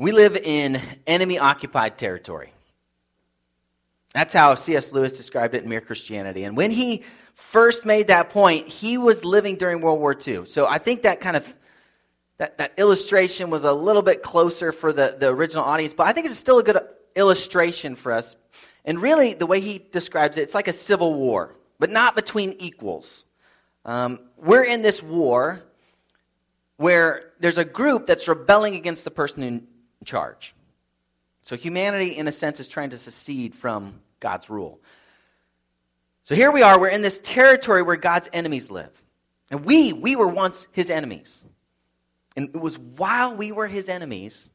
We live in enemy occupied territory. That's how C.S. Lewis described it in Mere Christianity. And when he first made that point, he was living during World War II. So I think that kind of that, that illustration was a little bit closer for the, the original audience, but I think it's still a good illustration for us. And really, the way he describes it, it's like a civil war, but not between equals. Um, we're in this war where there's a group that's rebelling against the person in charge. So humanity, in a sense, is trying to secede from God's rule. So here we are, we're in this territory where God's enemies live. And we, we were once his enemies. And it was while we were his enemies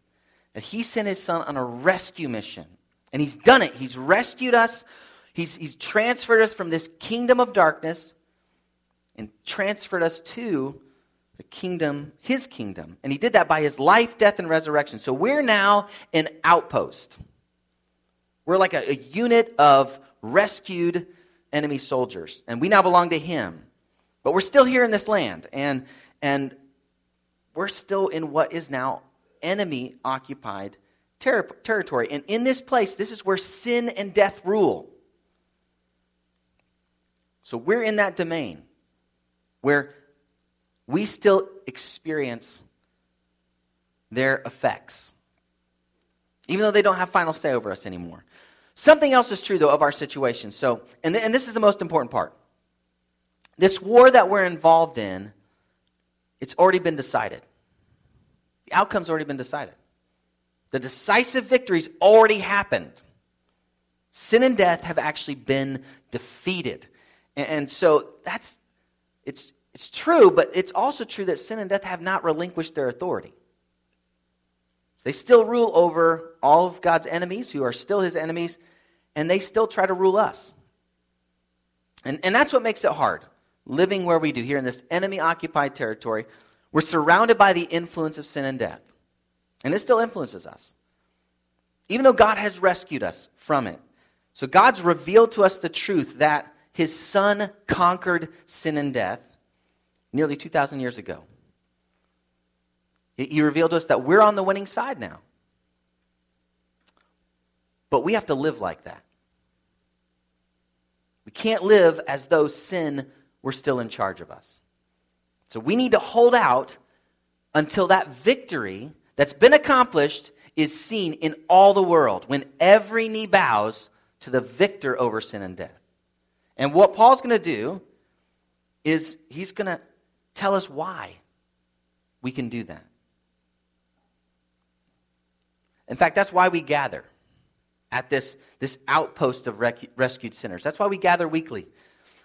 that he sent his son on a rescue mission. And he's done it. He's rescued us. He's, he's transferred us from this kingdom of darkness and transferred us to the kingdom, his kingdom. And he did that by his life, death, and resurrection. So we're now an outpost. We're like a, a unit of rescued enemy soldiers. And we now belong to him. But we're still here in this land. And, and we're still in what is now enemy occupied ter- territory. And in this place, this is where sin and death rule. So we're in that domain where we still experience their effects, even though they don't have final say over us anymore. Something else is true, though, of our situation. So, and, th- and this is the most important part. This war that we're involved in, it's already been decided. The outcome's already been decided. The decisive victory's already happened. Sin and death have actually been defeated. And, and so that's it's it's true, but it's also true that sin and death have not relinquished their authority. They still rule over all of God's enemies, who are still his enemies, and they still try to rule us. And, and that's what makes it hard, living where we do, here in this enemy occupied territory. We're surrounded by the influence of sin and death, and it still influences us, even though God has rescued us from it. So God's revealed to us the truth that his son conquered sin and death nearly 2,000 years ago. He revealed to us that we're on the winning side now. But we have to live like that. We can't live as though sin were still in charge of us. So we need to hold out until that victory that's been accomplished is seen in all the world, when every knee bows to the victor over sin and death. And what Paul's going to do is he's going to tell us why we can do that. In fact, that's why we gather at this, this outpost of rec- rescued sinners. That's why we gather weekly.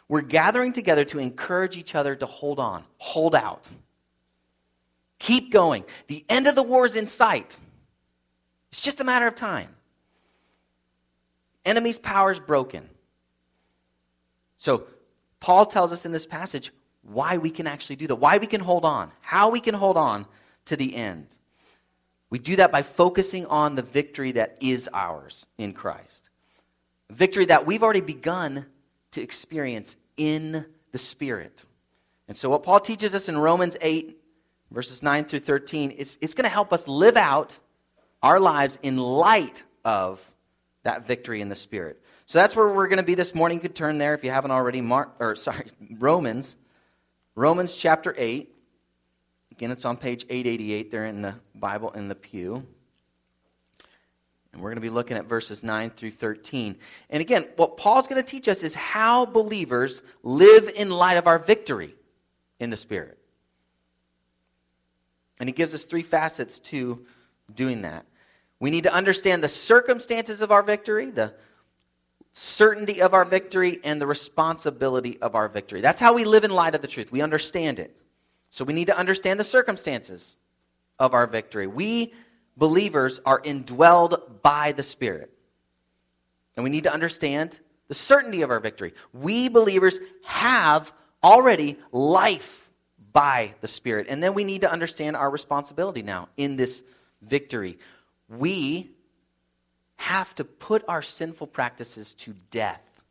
We're gathering together to encourage each other to hold on, hold out, keep going. The end of the war is in sight. It's just a matter of time. Enemy's power is broken. So, Paul tells us in this passage why we can actually do that, why we can hold on, how we can hold on to the end. We do that by focusing on the victory that is ours in Christ. Victory that we've already begun to experience in the Spirit. And so, what Paul teaches us in Romans 8, verses 9 through 13, it's, it's going to help us live out our lives in light of that victory in the Spirit. So that's where we're going to be this morning. You could turn there if you haven't already. Mark, or sorry, Romans Romans chapter 8. Again, it's on page 888 there in the Bible in the pew. And we're going to be looking at verses 9 through 13. And again, what Paul's going to teach us is how believers live in light of our victory in the Spirit. And he gives us three facets to doing that. We need to understand the circumstances of our victory, the certainty of our victory and the responsibility of our victory. That's how we live in light of the truth. We understand it. So we need to understand the circumstances of our victory. We believers are indwelled by the Spirit. And we need to understand the certainty of our victory. We believers have already life by the Spirit. And then we need to understand our responsibility now in this victory. We have to put our sinful practices to death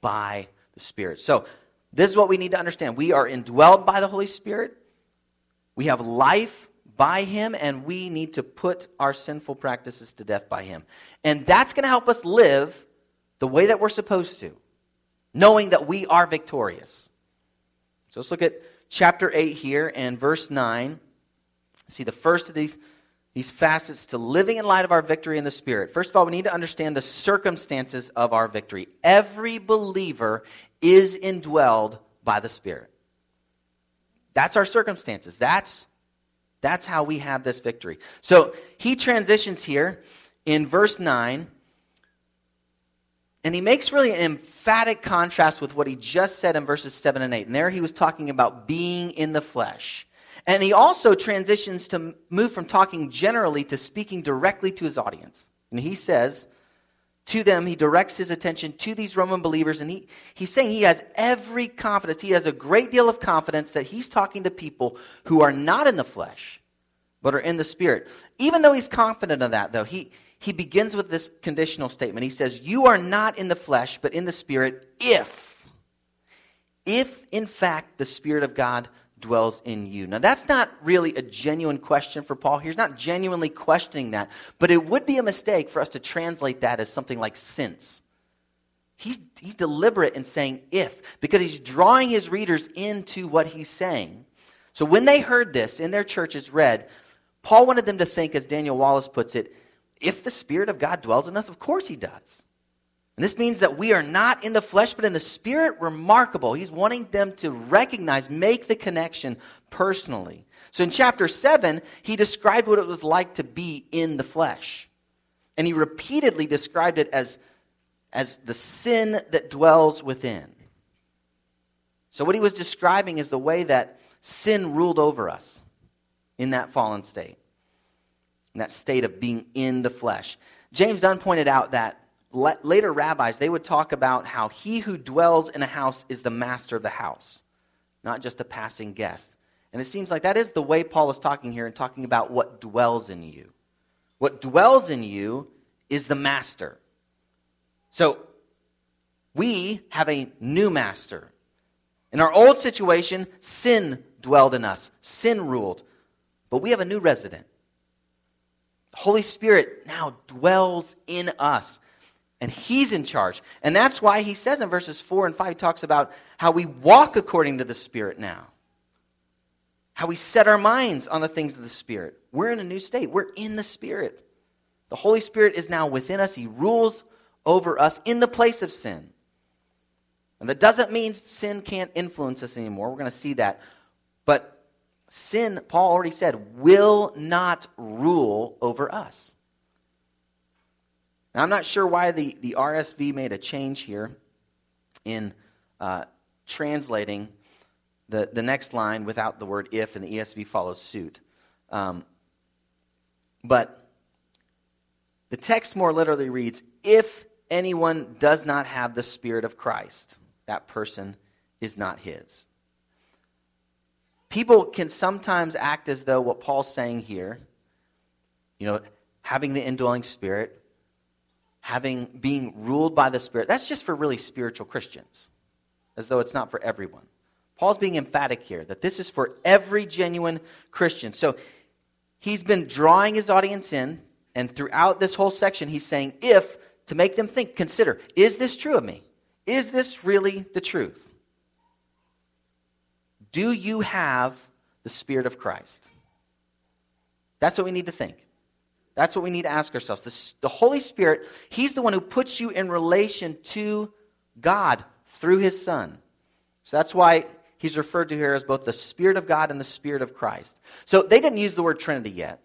by the Spirit. So, this is what we need to understand. We are indwelled by the Holy Spirit. We have life by Him, and we need to put our sinful practices to death by Him. And that's going to help us live the way that we're supposed to, knowing that we are victorious. So let's look at chapter 8 here and verse 9. See the first of these, these facets to living in light of our victory in the Spirit. First of all, we need to understand the circumstances of our victory. Every believer is indwelled by the Spirit. That's our circumstances. That's, that's how we have this victory. So he transitions here in verse 9 and he makes really an emphatic contrast with what he just said in verses 7 and 8. And there he was talking about being in the flesh. And he also transitions to move from talking generally to speaking directly to his audience. And he says to them, he directs his attention to these Roman believers, and he, he's saying he has every confidence. He has a great deal of confidence that he's talking to people who are not in the flesh, but are in the spirit. Even though he's confident of that, though, he, he begins with this conditional statement. He says, You are not in the flesh, but in the Spirit, if, if in fact the Spirit of God dwells in you. Now, that's not really a genuine question for Paul. He's not genuinely questioning that, but it would be a mistake for us to translate that as something like since. He's, he's deliberate in saying if, because he's drawing his readers into what he's saying. So when they heard this in their churches read, Paul wanted them to think, as Daniel Wallace puts it, if the Spirit of God dwells in us, of course He does. And this means that we are not in the flesh, but in the Spirit. Remarkable. He's wanting them to recognize, make the connection personally. So in chapter 7, he described what it was like to be in the flesh. And he repeatedly described it as, as the sin that dwells within. So what he was describing is the way that sin ruled over us in that fallen state in that state of being in the flesh. James Dunn pointed out that later rabbis, they would talk about how he who dwells in a house is the master of the house, not just a passing guest. And it seems like that is the way Paul is talking here and talking about what dwells in you. What dwells in you is the master. So, we have a new master. In our old situation, sin dwelled in us, sin ruled. But we have a new resident. Holy Spirit now dwells in us. And he's in charge. And that's why he says in verses 4 and 5, he talks about how we walk according to the Spirit now. How we set our minds on the things of the Spirit. We're in a new state. We're in the Spirit. The Holy Spirit is now within us. He rules over us in the place of sin. And that doesn't mean sin can't influence us anymore. We're going to see that. But sin, Paul already said, will not rule over us. Now, I'm not sure why the, the RSV made a change here in uh, translating the, the next line without the word if, and the ESV follows suit. Um, but the text more literally reads If anyone does not have the Spirit of Christ, that person is not his. People can sometimes act as though what Paul's saying here, you know, having the indwelling spirit, having being ruled by the spirit, that's just for really spiritual Christians, as though it's not for everyone. Paul's being emphatic here that this is for every genuine Christian. So he's been drawing his audience in, and throughout this whole section, he's saying, if, to make them think, consider, is this true of me? Is this really the truth? Do you have the Spirit of Christ? That's what we need to think. That's what we need to ask ourselves. The, the, Holy Spirit, He's the one who puts you in relation to God through His Son. So that's why He's referred to here as both the Spirit of God and the Spirit of Christ. So they didn't use the word Trinity yet.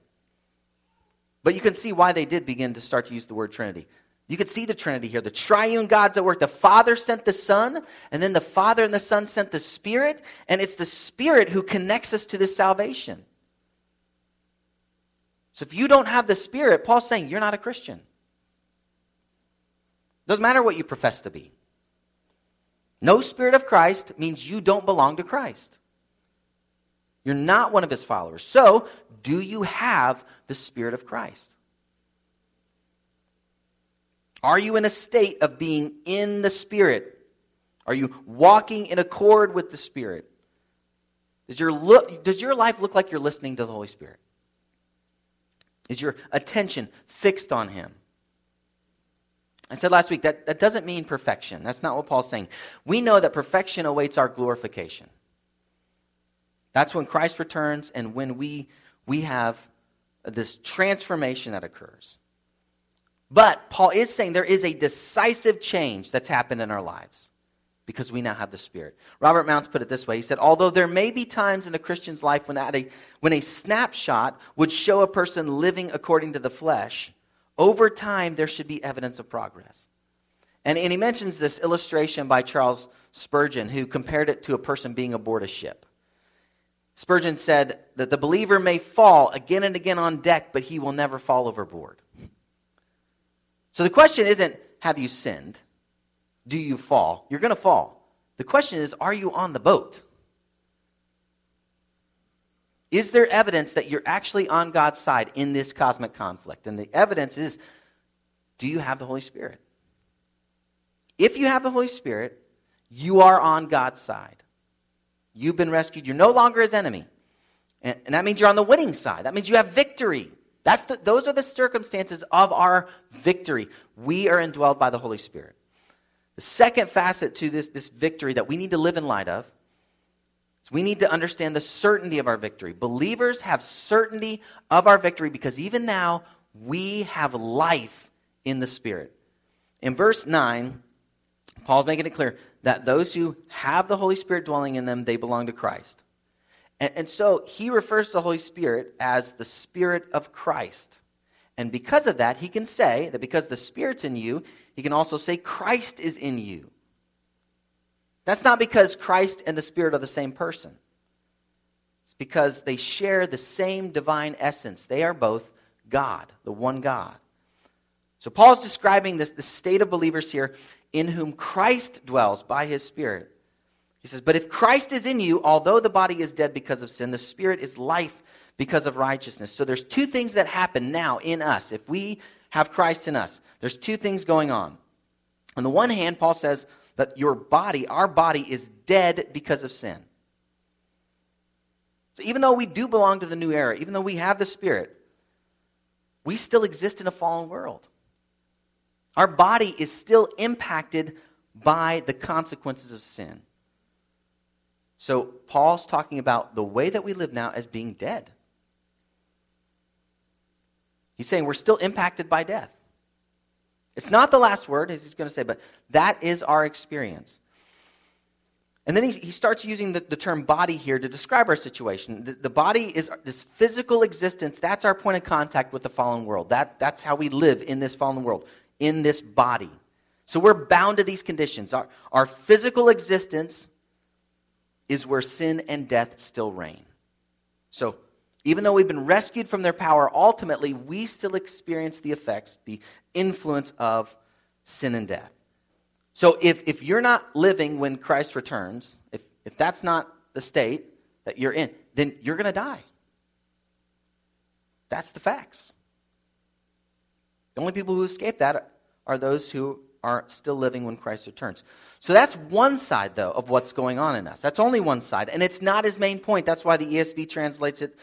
But you can see why they did begin to start to use the word Trinity. You can see the Trinity here. The triune God's at work. The Father sent the Son, and then the Father and the Son sent the Spirit, and it's the Spirit who connects us to this salvation. So if you don't have the Spirit, Paul's saying you're not a Christian. Doesn't matter what you profess to be. No Spirit of Christ means you don't belong to Christ. You're not one of his followers. So, do you have the Spirit of Christ? Are you in a state of being in the Spirit? Are you walking in accord with the Spirit? Does your, look, does your life look like you're listening to the Holy Spirit? Is your attention fixed on Him? I said last week that that doesn't mean perfection. That's not what Paul's saying. We know that perfection awaits our glorification. That's when Christ returns and when we, we have this transformation that occurs. But Paul is saying there is a decisive change that's happened in our lives because we now have the Spirit. Robert Mounce put it this way He said, Although there may be times in a Christian's life when, a, when a snapshot would show a person living according to the flesh, over time there should be evidence of progress. And, and he mentions this illustration by Charles Spurgeon, who compared it to a person being aboard a ship. Spurgeon said that the believer may fall again and again on deck, but he will never fall overboard. So the question isn't, have you sinned? Do you fall? You're going to fall. The question is, are you on the boat? Is there evidence that you're actually on God's side in this cosmic conflict? And the evidence is, do you have the Holy Spirit? If you have the Holy Spirit, you are on God's side. You've been rescued. You're no longer his enemy. And, and that means you're on the winning side. That means you have victory. That's the, those are the circumstances of our victory. We are indwelled by the Holy Spirit. The second facet to this, this victory that we need to live in light of is we need to understand the certainty of our victory. Believers have certainty of our victory because even now we have life in the Spirit. In verse 9, Paul's making it clear that those who have the Holy Spirit dwelling in them, they belong to Christ. And, and so he refers to the Holy Spirit as the Spirit of Christ. And because of that, he can say that because the Spirit's in you, he can also say Christ is in you. That's not because Christ and the Spirit are the same person. It's because they share the same divine essence. They are both God, the one God. So Paul's describing this, the state of believers here in whom Christ dwells by his Spirit. He says, But if Christ is in you, although the body is dead because of sin, the Spirit is life because of righteousness. So there's two things that happen now in us. If we have Christ in us, there's two things going on. On the one hand, Paul says that your body, our body, is dead because of sin. So even though we do belong to the new era, even though we have the Spirit, we still exist in a fallen world. Our body is still impacted by the consequences of sin. So, Paul's talking about the way that we live now as being dead. He's saying we're still impacted by death. It's not the last word, as he's going to say, but that is our experience. And then he, he starts using the, the term body here to describe our situation. The, the, body is this physical existence. That's our point of contact with the fallen world. That, that's how we live in this fallen world in this body. So we're bound to these conditions. Our, our physical existence is where sin and death still reign. So even though we've been rescued from their power, ultimately we still experience the effects, the influence of sin and death. So if, if you're not living when Christ returns, if, if that's not the state that you're in, then you're going to die. That's the facts. The only people who escape that are those who are still living when Christ returns. So that's one side, though, of what's going on in us. That's only one side. And it's not his main point. That's why the ESV translates it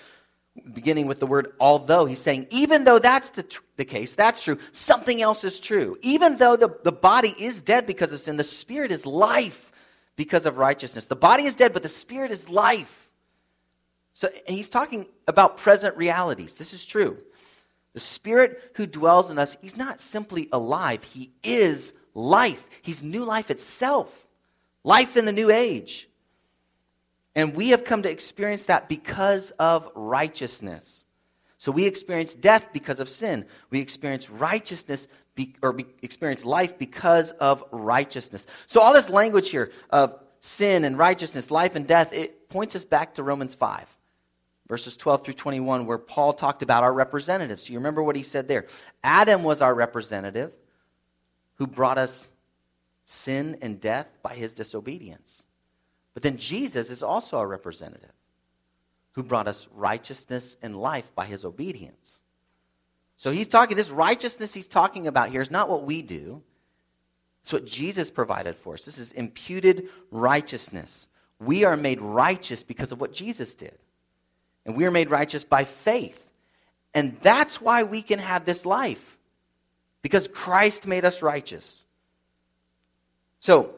beginning with the word although. He's saying, even though that's the, tr- the case, that's true, something else is true. Even though the, the body is dead because of sin, the spirit is life because of righteousness. The body is dead, but the spirit is life. So he's talking about present realities. This is true. The Spirit who dwells in us, He's not simply alive, He is life. He's new life itself, life in the new age. And we have come to experience that because of righteousness. So we experience death because of sin. We experience righteousness be, or be, experience life because of righteousness. So all this language here of sin and righteousness, life and death, it points us back to Romans 5 verses 12 through 21, where Paul talked about our representatives. So you remember what he said there. Adam was our representative who brought us sin and death by his disobedience. But then Jesus is also our representative who brought us righteousness and life by his obedience. So he's talking, this righteousness he's talking about here is not what we do. It's what Jesus provided for us. This is imputed righteousness. We are made righteous because of what Jesus did. And we are made righteous by faith. And that's why we can have this life. Because Christ made us righteous. So,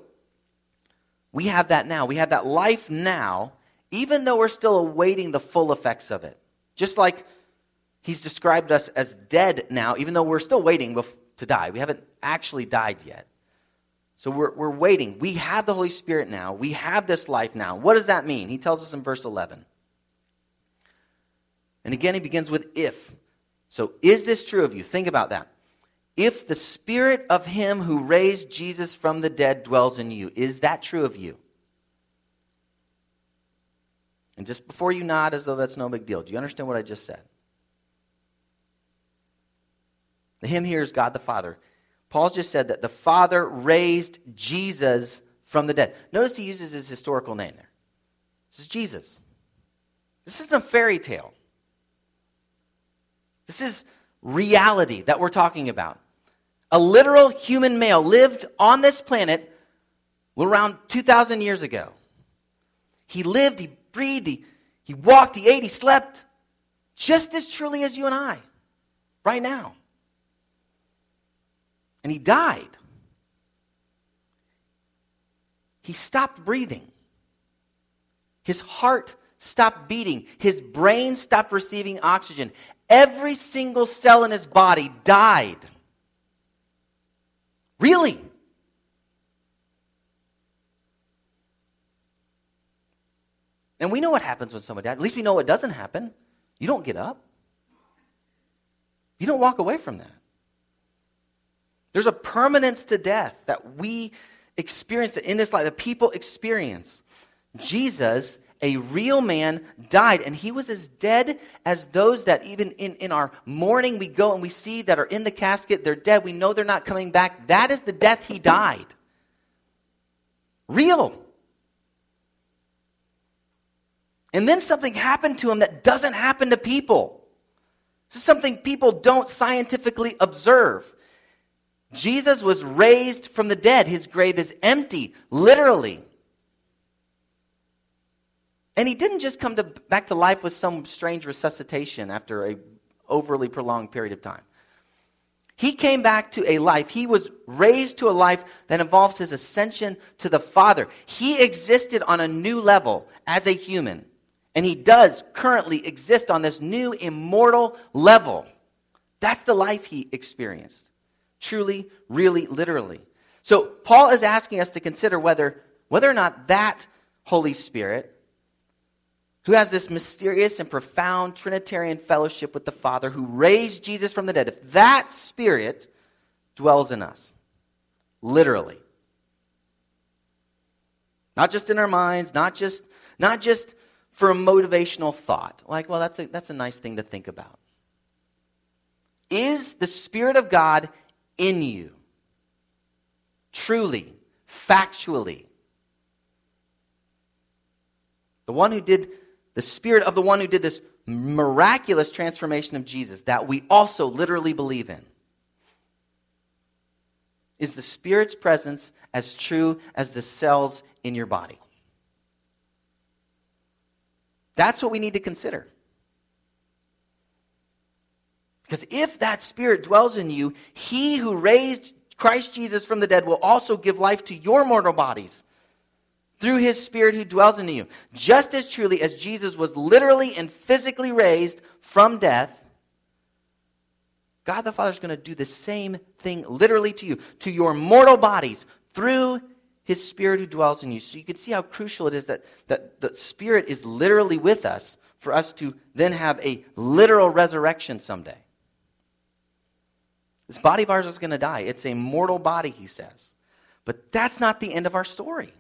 we have that now. We have that life now, even though we're still awaiting the full effects of it. Just like he's described us as dead now, even though we're still waiting to die. We haven't actually died yet. So we're, we're waiting. We have the Holy Spirit now. We have this life now. What does that mean? He tells us in verse 11. And again, he begins with if. So is this true of you? Think about that. If the spirit of him who raised Jesus from the dead dwells in you, is that true of you? And just before you nod as though that's no big deal, do you understand what I just said? The him here is God the Father. Paul just said that the Father raised Jesus from the dead. Notice he uses his historical name there. This is Jesus. This isn't a fairy tale. This is reality that we're talking about. A literal human male lived on this planet around 2,000 years ago. He lived, he breathed, he, he walked, he ate, he slept, just as truly as you and I, right now and he died. He stopped breathing. His heart stopped beating. His brain stopped receiving oxygen. Every single cell in his body died. Really? And we know what happens when someone dies. At least we know what doesn't happen. You don't get up, you don't walk away from that. There's a permanence to death that we experience in this life, that people experience. Jesus, a real man, died, and he was as dead as those that even in, in our mourning we go and we see that are in the casket, they're dead. We know they're not coming back. That is the death he died. Real. And then something happened to him that doesn't happen to people. This is something people don't scientifically observe. Jesus was raised from the dead. His grave is empty, literally. And he didn't just come to, back to life with some strange resuscitation after a overly prolonged period of time. He came back to a life. He was raised to a life that involves his ascension to the Father. He existed on a new level as a human. And he does currently exist on this new immortal level. That's the life he experienced truly, really, literally. So Paul is asking us to consider whether, whether or not that Holy Spirit, who has this mysterious and profound Trinitarian fellowship with the Father, who raised Jesus from the dead, if that Spirit dwells in us, literally. Not just in our minds, not just, not just for a motivational thought. Like, well, that's a, that's a nice thing to think about. Is the Spirit of God in you. Truly, factually. The one who did, the spirit of the one who did this miraculous transformation of Jesus that we also literally believe in. Is the Spirit's presence as true as the cells in your body? That's what we need to consider. Because if that Spirit dwells in you, he who raised Christ Jesus from the dead will also give life to your mortal bodies through his Spirit who dwells in you. Just as truly as Jesus was literally and physically raised from death, God the Father is going to do the same thing literally to you, to your mortal bodies, through his Spirit who dwells in you. So you can see how crucial it is that, that the Spirit is literally with us for us to then have a literal resurrection someday. This body of ours is going to die. It's a mortal body, he says. But that's not the end of our story.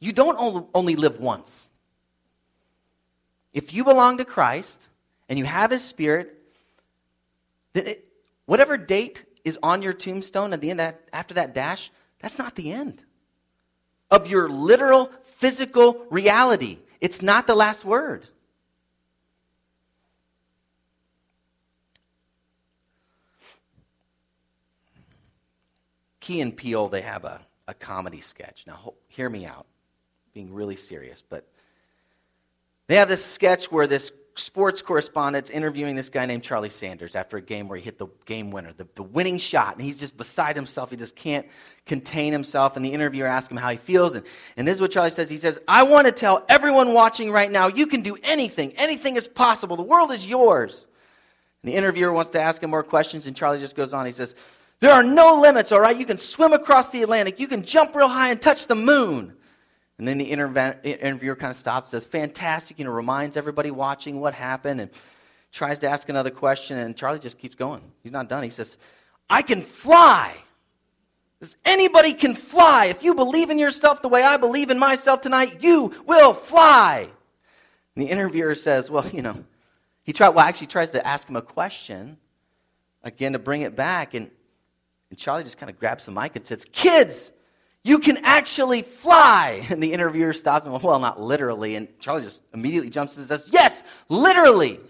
You don't only live once. If you belong to Christ and you have his spirit, then it, whatever date is on your tombstone at the end that, after that dash, that's not the end of your literal physical reality. It's not the last word. Key and Peele, they have a, a comedy sketch. Now, hear me out, being really serious, but they have this sketch where this sports correspondent's interviewing this guy named Charlie Sanders after a game where he hit the game winner, the, the winning shot, and he's just beside himself. He just can't contain himself. And the interviewer asks him how he feels. And, and this is what Charlie says. He says, I want to tell everyone watching right now, you can do anything. Anything is possible. The world is yours. And the interviewer wants to ask him more questions, and Charlie just goes on. He says, There are no limits, all right? You can swim across the Atlantic. You can jump real high and touch the moon. And then the interviewer kind of stops, says, Fantastic, you know, reminds everybody watching what happened and tries to ask another question. And Charlie just keeps going. He's not done. He says, I can fly. Says, Anybody can fly. If you believe in yourself the way I believe in myself tonight, you will fly. And the interviewer says, Well, you know, he tried, well, actually tries to ask him a question again to bring it back. And, and Charlie just kind of grabs the mic and says, Kids, you can actually fly. And the interviewer stops him, well, not literally. And Charlie just immediately jumps and says, yes, literally.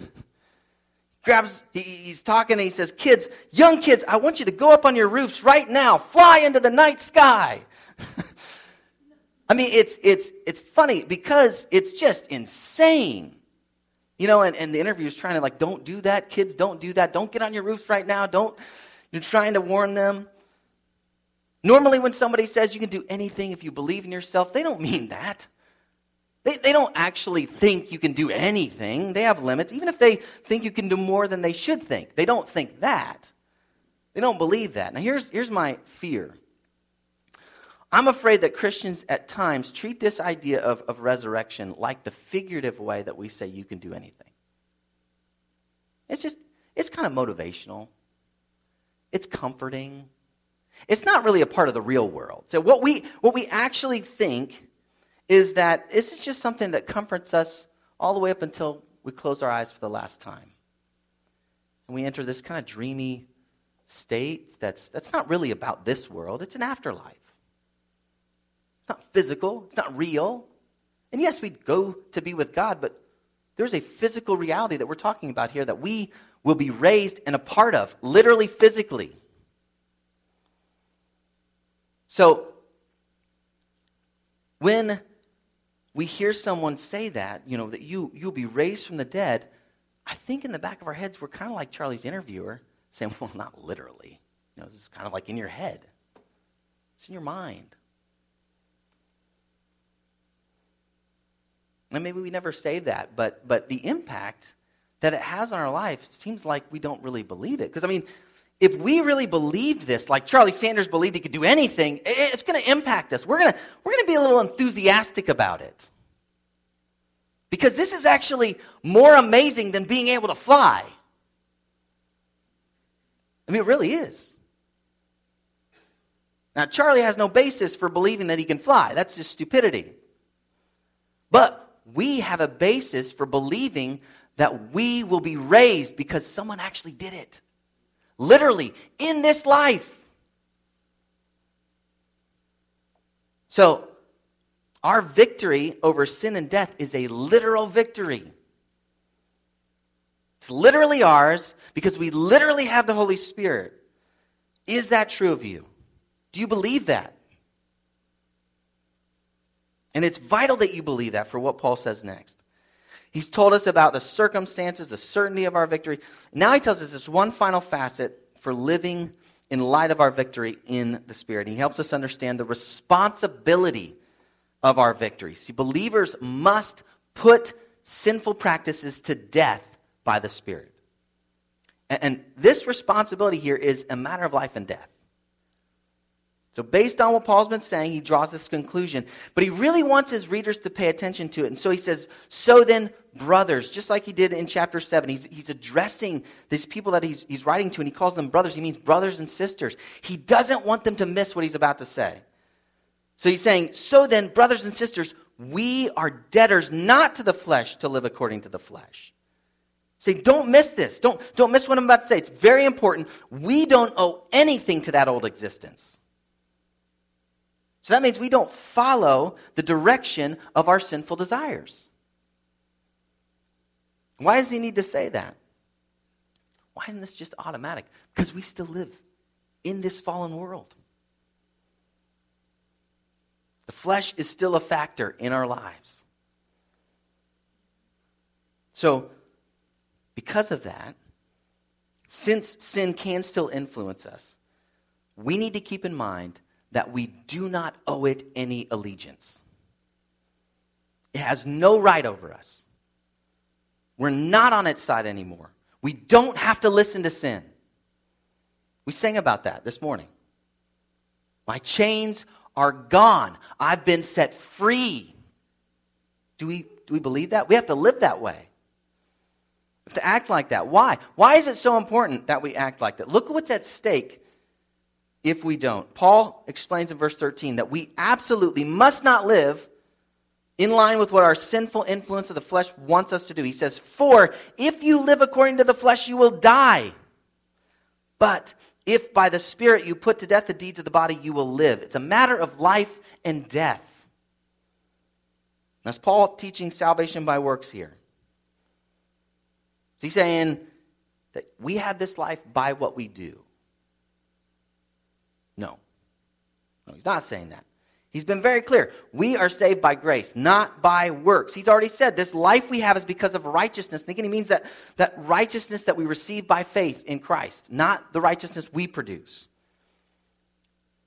Grabs, he, he's talking and he says, kids, young kids, I want you to go up on your roofs right now, fly into the night sky. I mean, it's, it's, it's funny because it's just insane. You know, and, and the interviewer's trying to like, don't do that, kids, don't do that. Don't get on your roofs right now. Don't, you're trying to warn them. Normally, when somebody says you can do anything if you believe in yourself, they don't mean that. They, they don't actually think you can do anything. They have limits, even if they think you can do more than they should think. They don't think that. They don't believe that. Now, here's, here's my fear I'm afraid that Christians at times treat this idea of, of resurrection like the figurative way that we say you can do anything. It's just, it's kind of motivational, it's comforting. It's not really a part of the real world. So, what we, what we actually think is that this is just something that comforts us all the way up until we close our eyes for the last time. And we enter this kind of dreamy state that's, that's not really about this world, it's an afterlife. It's not physical, it's not real. And yes, we go to be with God, but there's a physical reality that we're talking about here that we will be raised and a part of, literally, physically. So, when we hear someone say that, you know, that you, you'll be raised from the dead, I think in the back of our heads, we're kind of like Charlie's interviewer, saying, well, not literally. You know, this is kind of like in your head, it's in your mind. And maybe we never say that, but, but the impact that it has on our life seems like we don't really believe it. Because, I mean, if we really believed this, like Charlie Sanders believed he could do anything, it's going to impact us. We're going to, we're going to be a little enthusiastic about it. Because this is actually more amazing than being able to fly. I mean, it really is. Now, Charlie has no basis for believing that he can fly. That's just stupidity. But we have a basis for believing that we will be raised because someone actually did it. Literally, in this life. So, our victory over sin and death is a literal victory. It's literally ours because we literally have the Holy Spirit. Is that true of you? Do you believe that? And it's vital that you believe that for what Paul says next. He's told us about the circumstances, the certainty of our victory. Now he tells us this one final facet for living in light of our victory in the Spirit. He helps us understand the responsibility of our victory. See, believers must put sinful practices to death by the Spirit. And, and this responsibility here is a matter of life and death. So, based on what Paul's been saying, he draws this conclusion. But he really wants his readers to pay attention to it. And so he says, So then, brothers, just like he did in chapter 7, he's, he's addressing these people that he's, he's writing to, and he calls them brothers. He means brothers and sisters. He doesn't want them to miss what he's about to say. So he's saying, So then, brothers and sisters, we are debtors not to the flesh to live according to the flesh. Say, don't miss this. Don't, don't miss what I'm about to say. It's very important. We don't owe anything to that old existence. So that means we don't follow the direction of our sinful desires. Why does he need to say that? Why isn't this just automatic? Because we still live in this fallen world. The flesh is still a factor in our lives. So, Because of that, since sin can still influence us, we need to keep in mind that we do not owe it any allegiance. It has no right over us. We're not on its side anymore. We don't have to listen to sin. We sang about that this morning. My chains are gone. I've been set free. Do we, do we believe that? We have to live that way. We have to act like that. Why? Why is it so important that we act like that? Look at what's at stake if we don't. Paul explains in verse 13 that we absolutely must not live in line with what our sinful influence of the flesh wants us to do. He says, For if you live according to the flesh, you will die. But if by the Spirit you put to death the deeds of the body, you will live. It's a matter of life and death. Now, is Paul teaching salvation by works here. Is he saying that we have this life by what we do? No. No, he's not saying that. He's been very clear. We are saved by grace, not by works. He's already said this life we have is because of righteousness. Thinking he means that, that righteousness that we receive by faith in Christ, not the righteousness we produce.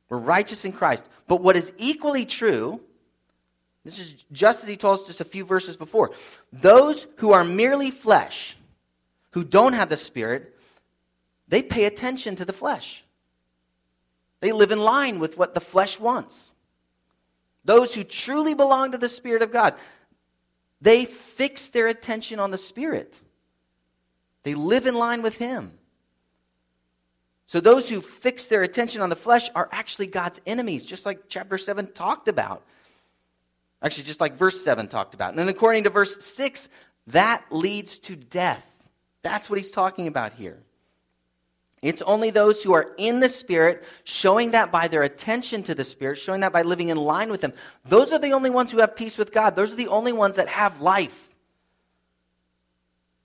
We're righteous in Christ. But what is equally true, this is just as he told us just a few verses before, those who are merely flesh, who don't have the Spirit, they pay attention to the flesh. They live in line with what the flesh wants. Those who truly belong to the Spirit of God, they fix their attention on the Spirit. They live in line with Him. So those who fix their attention on the flesh are actually God's enemies, just like chapter 7 talked about. Actually, just like verse 7 talked about. And then according to verse 6, that leads to death. That's what he's talking about here. It's only those who are in the Spirit, showing that by their attention to the Spirit, showing that by living in line with Him. Those are the only ones who have peace with God. Those are the only ones that have life.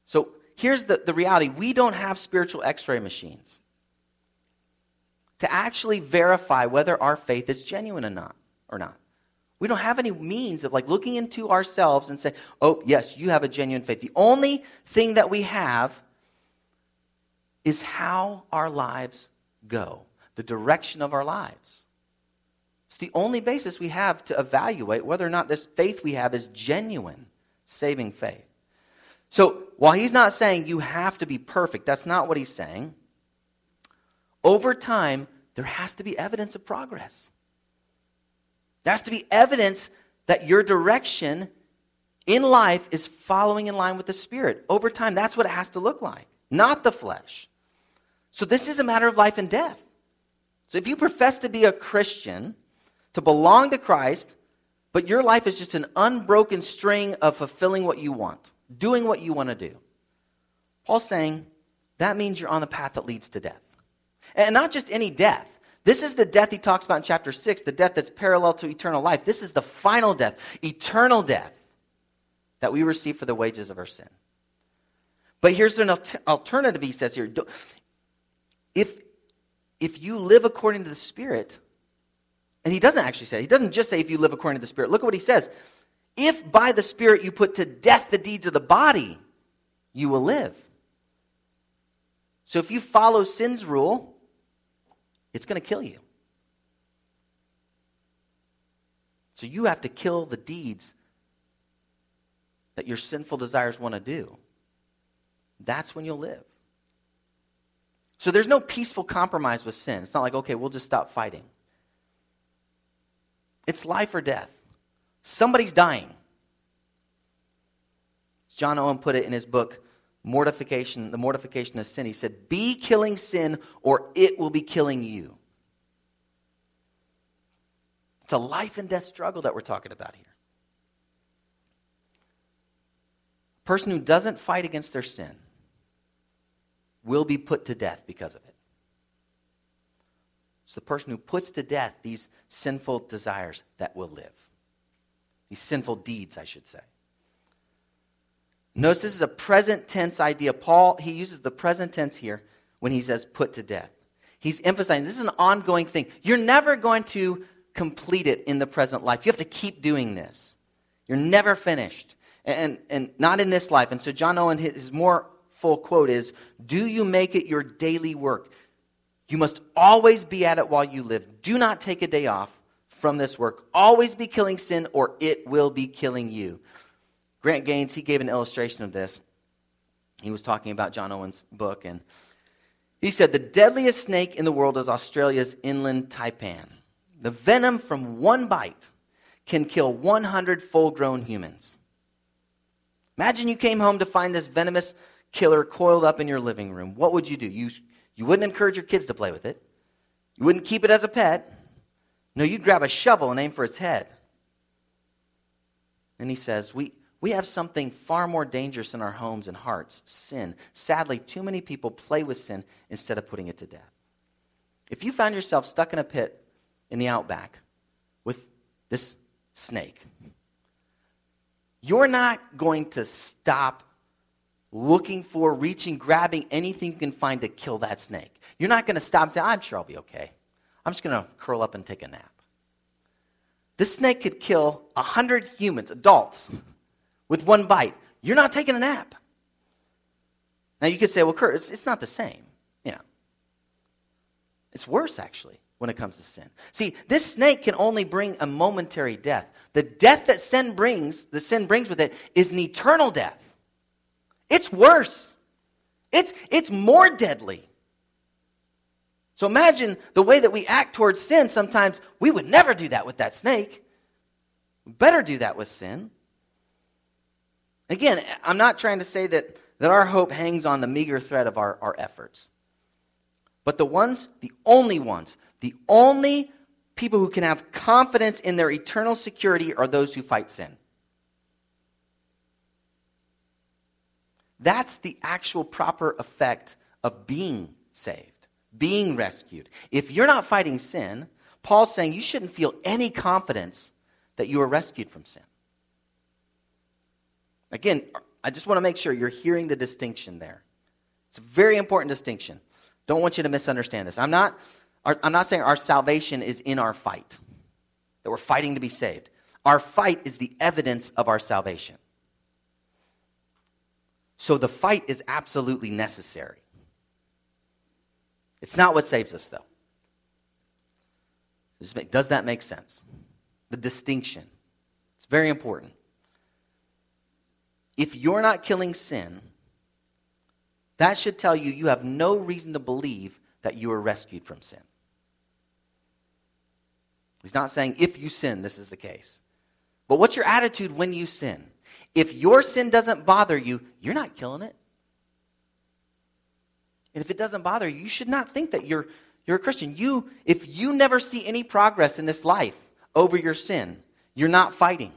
So here's the, the reality we don't have spiritual x ray machines to actually verify whether our faith is genuine or not. Or not. We don't have any means of like looking into ourselves and say, oh, yes, you have a genuine faith. The only thing that we have is how our lives go, the direction of our lives. It's the only basis we have to evaluate whether or not this faith we have is genuine, saving faith. So, while he's not saying you have to be perfect, that's not what he's saying. Over time, there has to be evidence of progress. There has to be evidence that your direction in life is following in line with the Spirit. Over time, that's what it has to look like, not the flesh. So this is a matter of life and death. So if you profess to be a Christian, to belong to Christ, but your life is just an unbroken string of fulfilling what you want, doing what you want to do, Paul's saying that means you're on the path that leads to death. And not just any death. This is the death he talks about in chapter 6, the death that's parallel to eternal life. This is the final death, eternal death that we receive for the wages of our sin. But here's an alternative, he says here. If, if you live according to the Spirit, and he doesn't actually say, he doesn't just say if you live according to the Spirit. Look at what he says. If by the Spirit you put to death the deeds of the body, you will live. So if you follow sin's rule, it's going to kill you. So you have to kill the deeds that your sinful desires want to do. That's when you'll live. So there's no peaceful compromise with sin. It's not like, okay, we'll just stop fighting. It's life or death. Somebody's dying. As John Owen put it in his book, Mortification, The Mortification of Sin, he said, Be killing sin or it will be killing you. It's a life and death struggle that we're talking about here. A person who doesn't fight against their sin will be put to death because of it. It's the person who puts to death these sinful desires that will live. These sinful deeds, I should say. Notice this is a present tense idea. Paul, he uses the present tense here when he says put to death. He's emphasizing this is an ongoing thing. You're never going to complete it in the present life. You have to keep doing this. You're never finished. And, and not in this life. And so John Owen is more full quote is Do you make it your daily work? You must always be at it while you live. Do not take a day off from this work. Always be killing sin, or it will be killing you. Grant Gaines, he gave an illustration of this. He was talking about John Owen's book, and he said, The deadliest snake in the world is Australia's inland taipan. The venom from one bite can kill 100 full grown humans. Imagine you came home to find this venomous killer coiled up in your living room. What would you do? You, you wouldn't encourage your kids to play with it, you wouldn't keep it as a pet. No, you'd grab a shovel and aim for its head. And he says, We, we have something far more dangerous in our homes and hearts sin. Sadly, too many people play with sin instead of putting it to death. If you found yourself stuck in a pit in the outback with this snake, you're not going to stop looking for, reaching, grabbing anything you can find to kill that snake. You're not going to stop and say, I'm sure I'll be okay. I'm just going to curl up and take a nap. This snake could kill 100 humans, adults, with one bite. You're not taking a nap. Now you could say, well, Kurt, it's, it's not the same. Yeah. It's worse, actually, when it comes to sin. See, this snake can only bring a momentary death. The death that sin brings, the sin brings with it, is an eternal death. It's worse. It's, it's more deadly. So imagine the way that we act towards sin. Sometimes we would never do that with that snake. Better do that with sin. Again, I'm not trying to say that, that our hope hangs on the meager thread of our, our efforts. But the ones, the only ones, the only people who can have confidence in their eternal security are those who fight sin. That's the actual proper effect of being saved being rescued. If you're not fighting sin, Paul's saying you shouldn't feel any confidence that you are rescued from sin. Again, I just want to make sure you're hearing the distinction there. It's a very important distinction. Don't want you to misunderstand this. I'm not, I'm not saying our salvation is in our fight, that we're fighting to be saved. Our fight is the evidence of our salvation. So the fight is absolutely necessary. It's not what saves us, though. Does that make sense? The distinction. It's very important. If you're not killing sin, that should tell you you have no reason to believe that you are rescued from sin. He's not saying if you sin, this is the case. But what's your attitude when you sin? If your sin doesn't bother you, you're not killing it. And if it doesn't bother you, you should not think that you're, you're a Christian. You, if you never see any progress in this life over your sin, you're not fighting.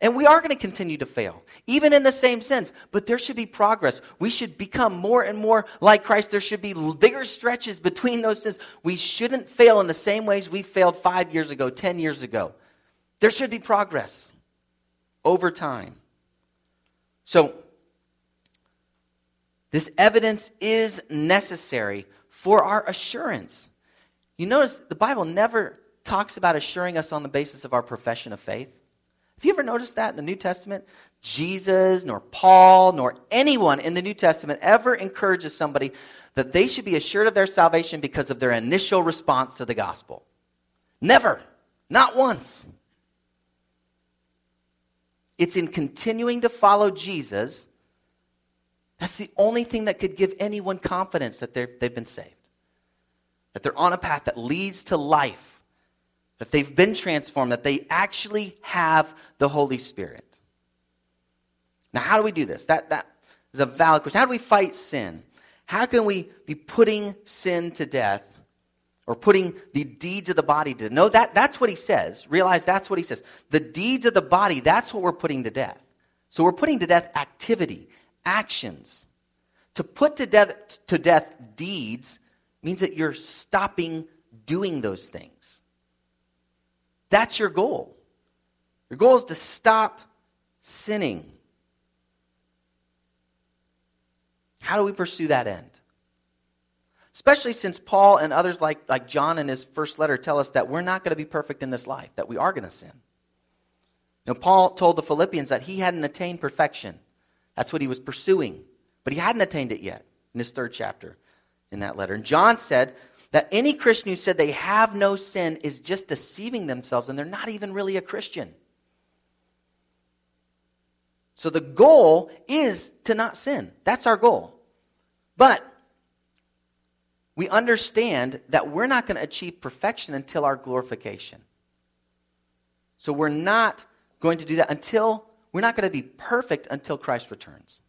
And we are going to continue to fail, even in the same sense, but there should be progress. We should become more and more like Christ. There should be bigger stretches between those sins. We shouldn't fail in the same ways we failed five years ago, 10 years ago. There should be progress over time. So, this evidence is necessary for our assurance. You notice the Bible never talks about assuring us on the basis of our profession of faith. Have you ever noticed that in the New Testament? Jesus, nor Paul, nor anyone in the New Testament ever encourages somebody that they should be assured of their salvation because of their initial response to the gospel. Never. Not once. It's in continuing to follow Jesus that's the only thing that could give anyone confidence that they've been saved. That they're on a path that leads to life. That they've been transformed. That they actually have the Holy Spirit. Now, how do we do this? That, that is a valid question. How do we fight sin? How can we be putting sin to death or putting the deeds of the body to? No, that, that's what he says. Realize that's what he says. The deeds of the body, that's what we're putting to death. So we're putting to death activity, actions. To put to death, to death deeds means that you're stopping doing those things. That's your goal. Your goal is to stop sinning. How do we pursue that end? Especially since Paul and others like, like John in his first letter tell us that we're not going to be perfect in this life, that we are going to sin. Now, Paul told the Philippians that he hadn't attained perfection. That's what he was pursuing. but he hadn't attained it yet in his third chapter in that letter. And John said that any Christian who said they have no sin is just deceiving themselves and they're not even really a Christian. So the goal is to not sin. That's our goal. But we understand that we're not going to achieve perfection until our glorification. So we're not going to do that until, we're not going to be perfect until Christ returns.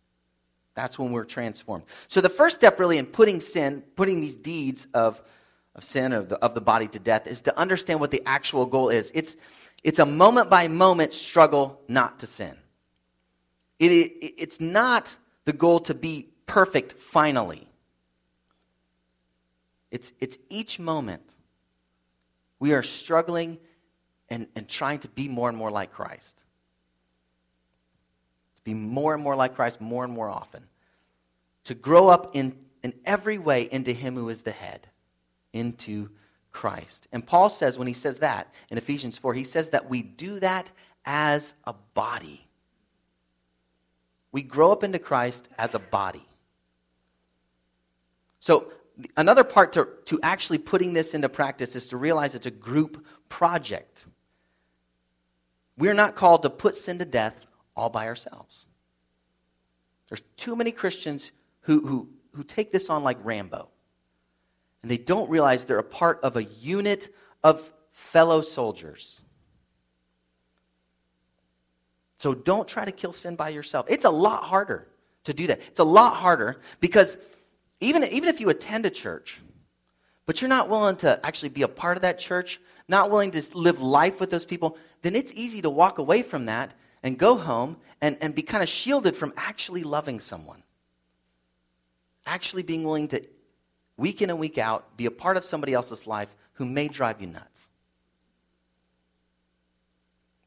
That's when we're transformed. So the first step, really, in putting sin, putting these deeds of, of sin, of the, of the body to death, is to understand what the actual goal is. It's, it's a moment by moment struggle not to sin. It, it, it's not the goal to be perfect finally. It's, it's each moment we are struggling and, and trying to be more and more like Christ. To be more and more like Christ more and more often. To grow up in, in every way into Him who is the head, into Christ. And Paul says, when he says that in Ephesians 4, he says that we do that as a body. We grow up into Christ as a body. So another part to, to actually putting this into practice is to realize it's a group project. We're not called to put sin to death all by ourselves. There's too many Christians who, who, who take this on like Rambo. And they don't realize they're a part of a unit of fellow soldiers. So don't try to kill sin by yourself. It's a lot harder to do that. It's a lot harder because even, even if you attend a church, but you're not willing to actually be a part of that church, not willing to live life with those people, then it's easy to walk away from that and go home and, and be kind of shielded from actually loving someone. Actually being willing to, week in and week out, be a part of somebody else's life who may drive you nuts.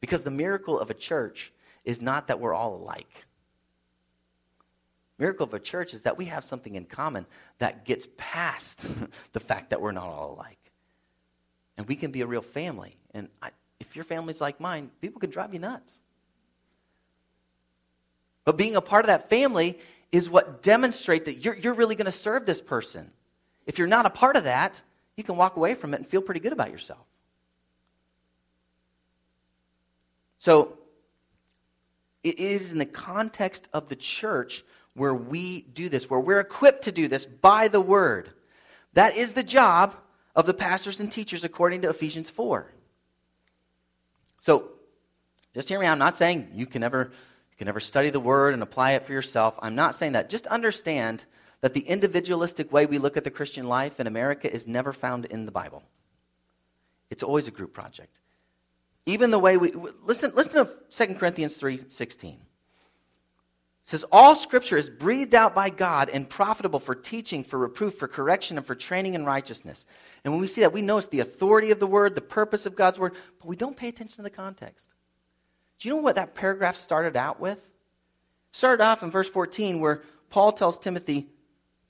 Because the miracle of a church is not that we're all alike miracle of a church is that we have something in common that gets past the fact that we're not all alike. And we can be a real family. And I, if your family's like mine, people can drive you nuts. But being a part of that family is what demonstrates that you're, you're really going to serve this person. If you're not a part of that, you can walk away from it and feel pretty good about yourself. So, it is in the context of the church where we do this, where we're equipped to do this by the word. That is the job of the pastors and teachers according to Ephesians 4. So, just hear me. I'm not saying you can never, you can never study the word and apply it for yourself. I'm not saying that. Just understand that the individualistic way we look at the Christian life in America is never found in the Bible. It's always a group project. Even the way we listen, listen to 2 Corinthians 3 16. It says, All scripture is breathed out by God and profitable for teaching, for reproof, for correction, and for training in righteousness. And when we see that, we notice the authority of the word, the purpose of God's word, but we don't pay attention to the context. Do you know what that paragraph started out with? It started off in verse 14 where Paul tells Timothy,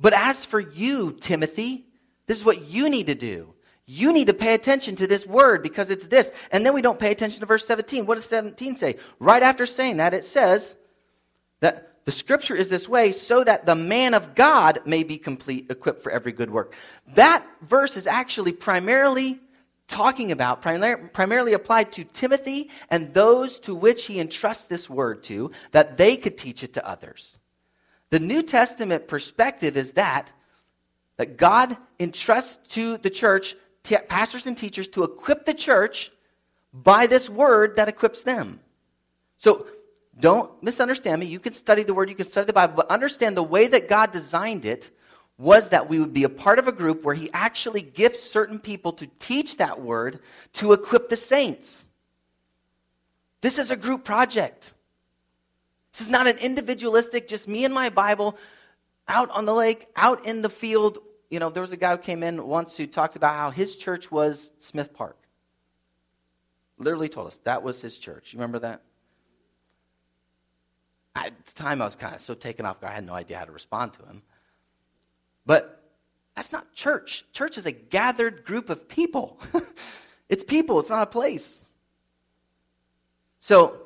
But as for you, Timothy, this is what you need to do. You need to pay attention to this word because it's this. And then we don't pay attention to verse 17. What does 17 say? Right after saying that, it says, the scripture is this way so that the man of God may be complete, equipped for every good work. That verse is actually primarily talking about, primarily applied to Timothy and those to which he entrusts this word to, that they could teach it to others. The New Testament perspective is that, that God entrusts to the church, t- pastors and teachers, to equip the church by this word that equips them. So don't misunderstand me. You can study the Word, you can study the Bible, but understand the way that God designed it was that we would be a part of a group where He actually gifts certain people to teach that Word to equip the saints. This is a group project. This is not an individualistic, just me and my Bible out on the lake, out in the field. You know, there was a guy who came in once who talked about how his church was Smith Park. Literally told us that was his church. You remember that? At the time, I was kind of so taken off guard, I had no idea how to respond to him. But that's not church. Church is a gathered group of people. it's people, it's not a place. So,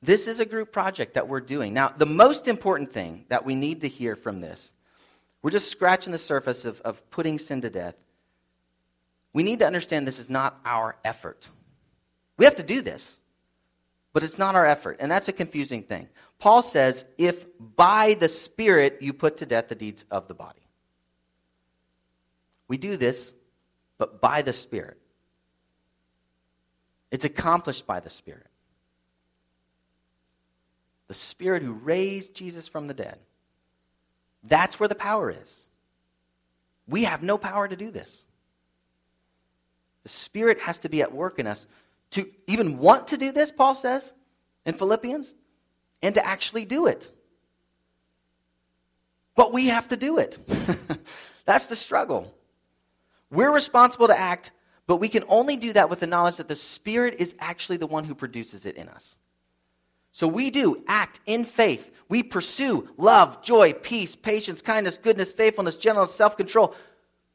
This is a group project that we're doing. Now, the most important thing that we need to hear from this, we're just scratching the surface of, of putting sin to death. We need to understand this is not our effort. We have to do this, but it's not our effort. And that's a confusing thing. Paul says, if by the Spirit you put to death the deeds of the body. We do this, but by the Spirit. It's accomplished by the Spirit. The Spirit who raised Jesus from the dead. That's where the power is. We have no power to do this. The Spirit has to be at work in us to even want to do this, Paul says in Philippians, and to actually do it. But we have to do it. That's the struggle. We're responsible to act, but we can only do that with the knowledge that the Spirit is actually the one who produces it in us. So we do act in faith. We pursue love, joy, peace, patience, kindness, goodness, faithfulness, gentleness, self control.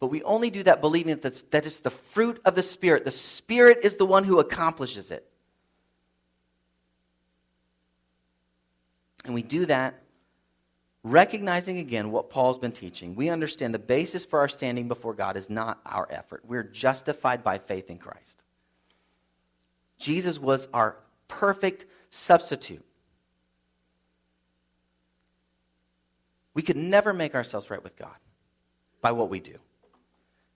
But we only do that believing that that is the fruit of the Spirit. The Spirit is the one who accomplishes it. And we do that recognizing again what Paul's been teaching. We understand the basis for our standing before God is not our effort. We're justified by faith in Christ. Jesus was our perfect substitute. We could never make ourselves right with God by what we do.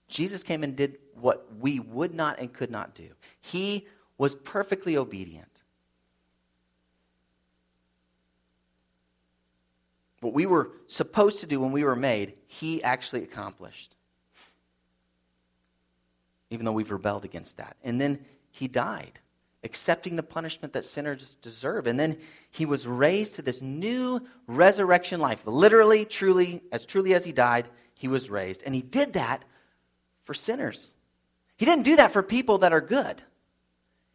Jesus came and did what we would not and could not do. He was perfectly obedient. What we were supposed to do when we were made, he actually accomplished. Even though we've rebelled against that. And then he died, accepting the punishment that sinners deserve. And then he was raised to this new resurrection life. Literally, truly, as truly as he died, he was raised. And he did that for sinners. He didn't do that for people that are good.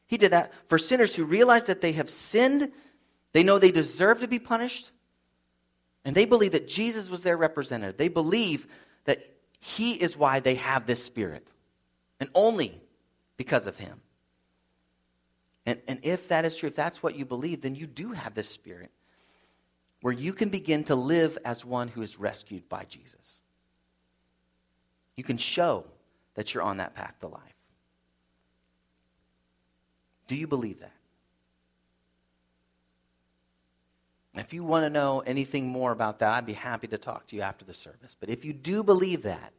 He did that for sinners who realize that they have sinned, they know they deserve to be punished, and they believe that Jesus was their representative. They believe that he is why they have this spirit, and only because of him. And, and if that is true, if that's what you believe, then you do have this spirit where you can begin to live as one who is rescued by Jesus. You can show that you're on that path to life. Do you believe that? If you want to know anything more about that, I'd be happy to talk to you after the service. But if you do believe that,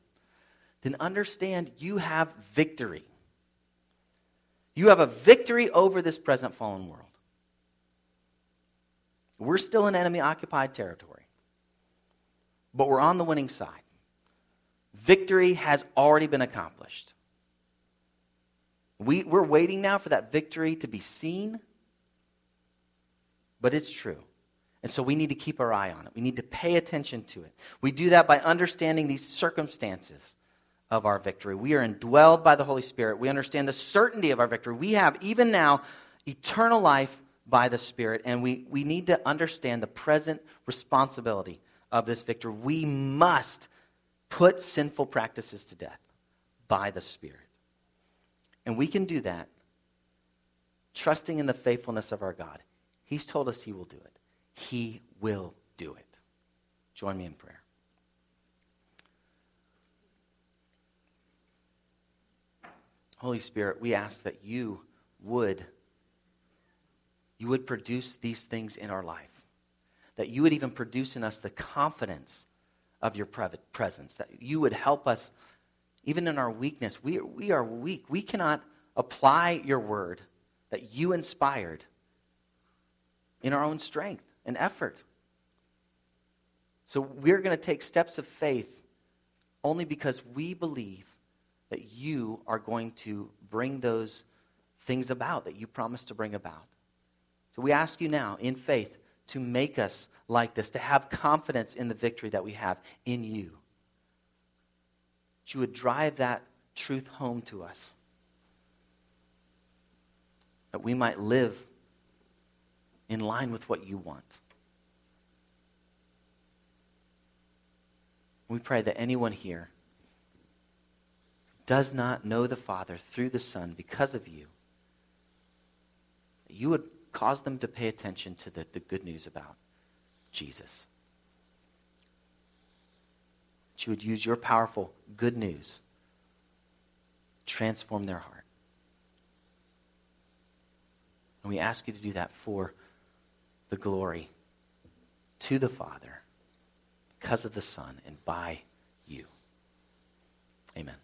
then understand you have victory. You have a victory over this present fallen world. We're still in enemy occupied territory, but we're on the winning side. Victory has already been accomplished. We, we're waiting now for that victory to be seen, but it's true. And so we need to keep our eye on it. We need to pay attention to it. We do that by understanding these circumstances of our victory. We are indwelled by the Holy Spirit. We understand the certainty of our victory. We have, even now, eternal life by the Spirit. And we, we need to understand the present responsibility of this victory. We must put sinful practices to death by the Spirit. And we can do that trusting in the faithfulness of our God. He's told us He will do it. He will do it. Join me in prayer. Holy Spirit, we ask that you would you would produce these things in our life. That you would even produce in us the confidence of your presence. That you would help us even in our weakness. We, we are weak. We cannot apply your word that you inspired in our own strength and effort. So we're going to take steps of faith only because we believe that you are going to bring those things about that you promised to bring about. So we ask you now, in faith, to make us like this, to have confidence in the victory that we have in you. That you would drive that truth home to us. That we might live in line with what you want. We pray that anyone here does not know the Father through the Son because of you, you would cause them to pay attention to the, the good news about Jesus. That you would use your powerful good news, transform their heart. And we ask you to do that for the glory to the Father, because of the Son, and by you. Amen.